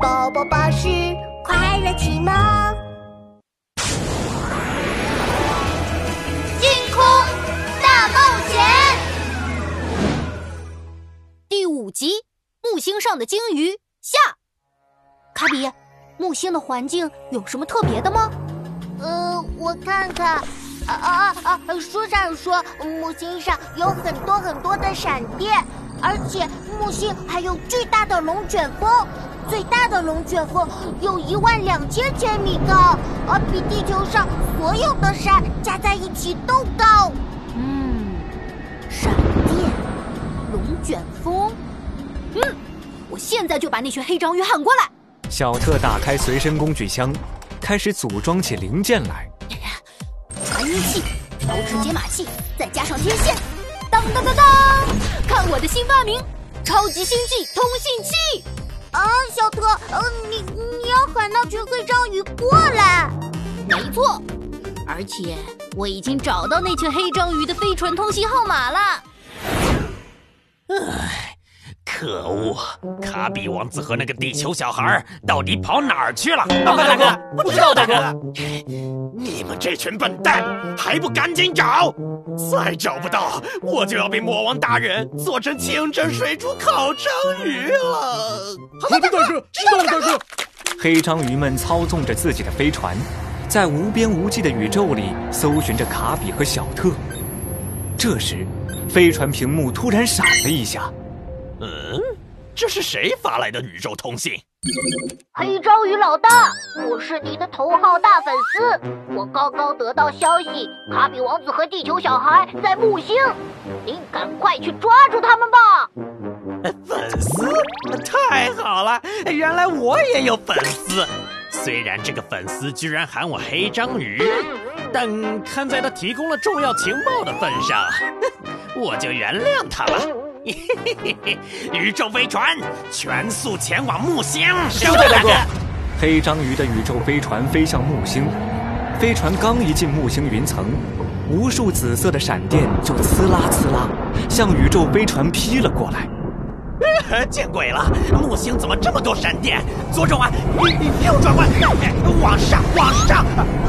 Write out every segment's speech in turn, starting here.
宝宝巴士快乐启蒙，星空大冒险第五集：木星上的鲸鱼下。卡比，木星的环境有什么特别的吗？呃，我看看，啊啊啊！书上说木星上有很多很多的闪电，而且木星还有巨大的龙卷风，最大的龙卷风有一万两千千米高，而比地球上所有的山加在一起都高。嗯，闪电、龙卷风。嗯，我现在就把那群黑章鱼喊过来。小特打开随身工具箱，开始组装起零件来。传音器、导指解码器，再加上天线，当当当当！看我的新发明——超级星际通信器！啊，小特，呃，你你要喊那群黑章鱼过来？没错，而且我已经找到那群黑章鱼的飞船通信号码了。唉。可恶！卡比王子和那个地球小孩到底跑哪儿去了？报告大哥，不知道大哥。你们这群笨蛋，还不赶紧找！再找不到，我就要被魔王大人做成清蒸水煮烤章鱼了。好的，大哥，知道了，大哥。黑章鱼们操纵着自己的飞船，在无边无际的宇宙里搜寻着卡比和小特。这时，飞船屏幕突然闪了一下。嗯，这是谁发来的宇宙通信？黑章鱼老大，我是你的头号大粉丝。我刚刚得到消息，卡比王子和地球小孩在木星，您赶快去抓住他们吧！粉丝？太好了，原来我也有粉丝。虽然这个粉丝居然喊我黑章鱼，但看在他提供了重要情报的份上，我就原谅他了。嘿嘿嘿嘿！宇宙飞船全速前往木星。是的，大哥。黑章鱼的宇宙飞船飞向木星，飞船刚一进木星云层，无数紫色的闪电就呲啦呲啦向宇宙飞船劈了过来。见鬼了！木星怎么这么多闪电？左转弯，右转弯，往上，往上，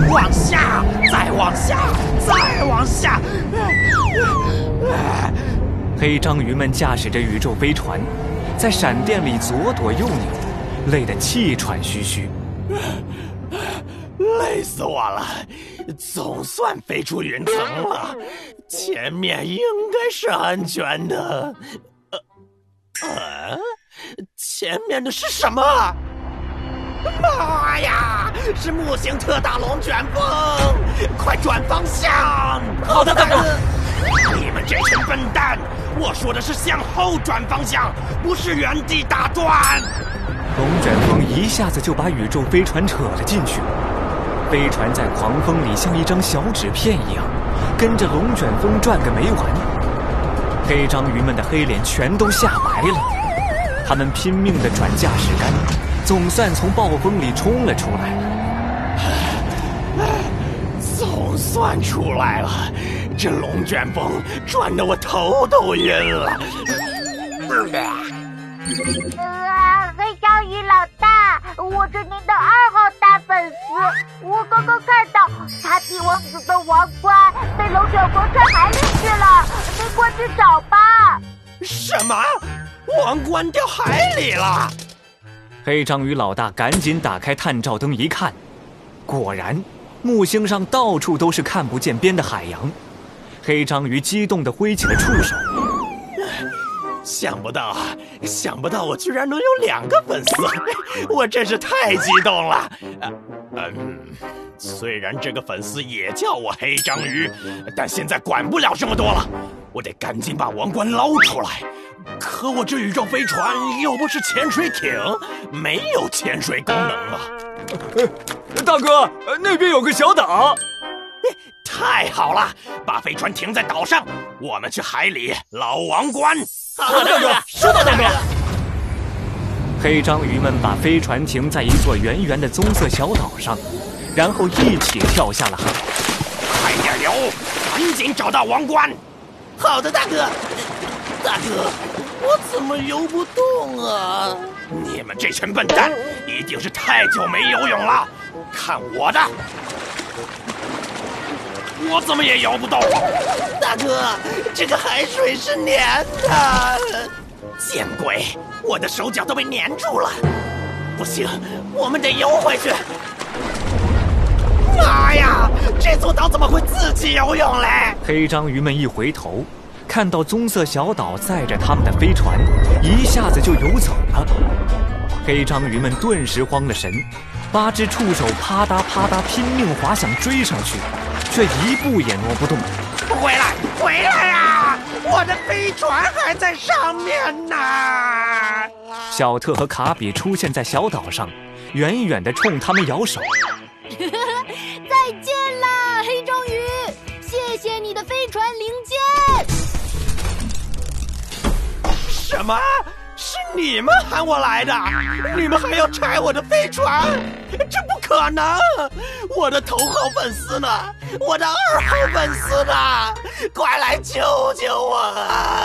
往下，再往下，再往下。黑章鱼们驾驶着宇宙飞船，在闪电里左躲右扭，累得气喘吁吁。累死我了！总算飞出云层了，前面应该是安全的。呃，呃，前面的是什么？妈呀！是木星特大龙卷风！快转方向！好的，大哥。你们这群笨蛋！我说的是向后转方向，不是原地打转。龙卷风一下子就把宇宙飞船扯了进去，飞船在狂风里像一张小纸片一样，跟着龙卷风转个没完。黑章鱼们的黑脸全都吓白了，他们拼命地转驾驶杆，总算从暴风里冲了出来。总算出来了。这龙卷风转得我头都晕了。啊，黑章鱼老大，我是您的二号大粉丝。我刚刚看到卡比王子的王冠被龙卷风吹海里去了，您快去找吧。什么？王冠掉海里了？黑章鱼老大赶紧打开探照灯一看，果然，木星上到处都是看不见边的海洋。黑章鱼激动地挥起了触手，想不到，想不到我居然能有两个粉丝，我真是太激动了。嗯，虽然这个粉丝也叫我黑章鱼，但现在管不了这么多了，我得赶紧把王冠捞出来。可我这宇宙飞船又不是潜水艇，没有潜水功能啊。大哥，那边有个小岛。太好了，把飞船停在岛上，我们去海里捞王冠。好的，大哥，收到，大哥。黑章鱼们把飞船停在一座圆圆的棕色小岛上，然后一起跳下了海。快点游，赶紧找到王冠。好的，大哥。大哥，我怎么游不动啊？你们这群笨蛋，一定是太久没游泳了。看我的，我怎么也摇不动。大哥，这个海水是粘的。见鬼，我的手脚都被粘住了。不行，我们得游回去。妈呀，这座岛怎么会自己游泳嘞？黑章鱼们一回头，看到棕色小岛载着他们的飞船，一下子就游走了。黑章鱼们顿时慌了神，八只触手啪嗒啪嗒拼命划想追上去，却一步也挪不动。回来，回来呀！我的飞船还在上面呢。小特和卡比出现在小岛上，远远地冲他们摇手。再见啦，黑章鱼！谢谢你的飞船零件。什么？你们喊我来的？你们还要拆我的飞船？这不可能！我的头号粉丝呢？我的二号粉丝呢？快来救救我啊！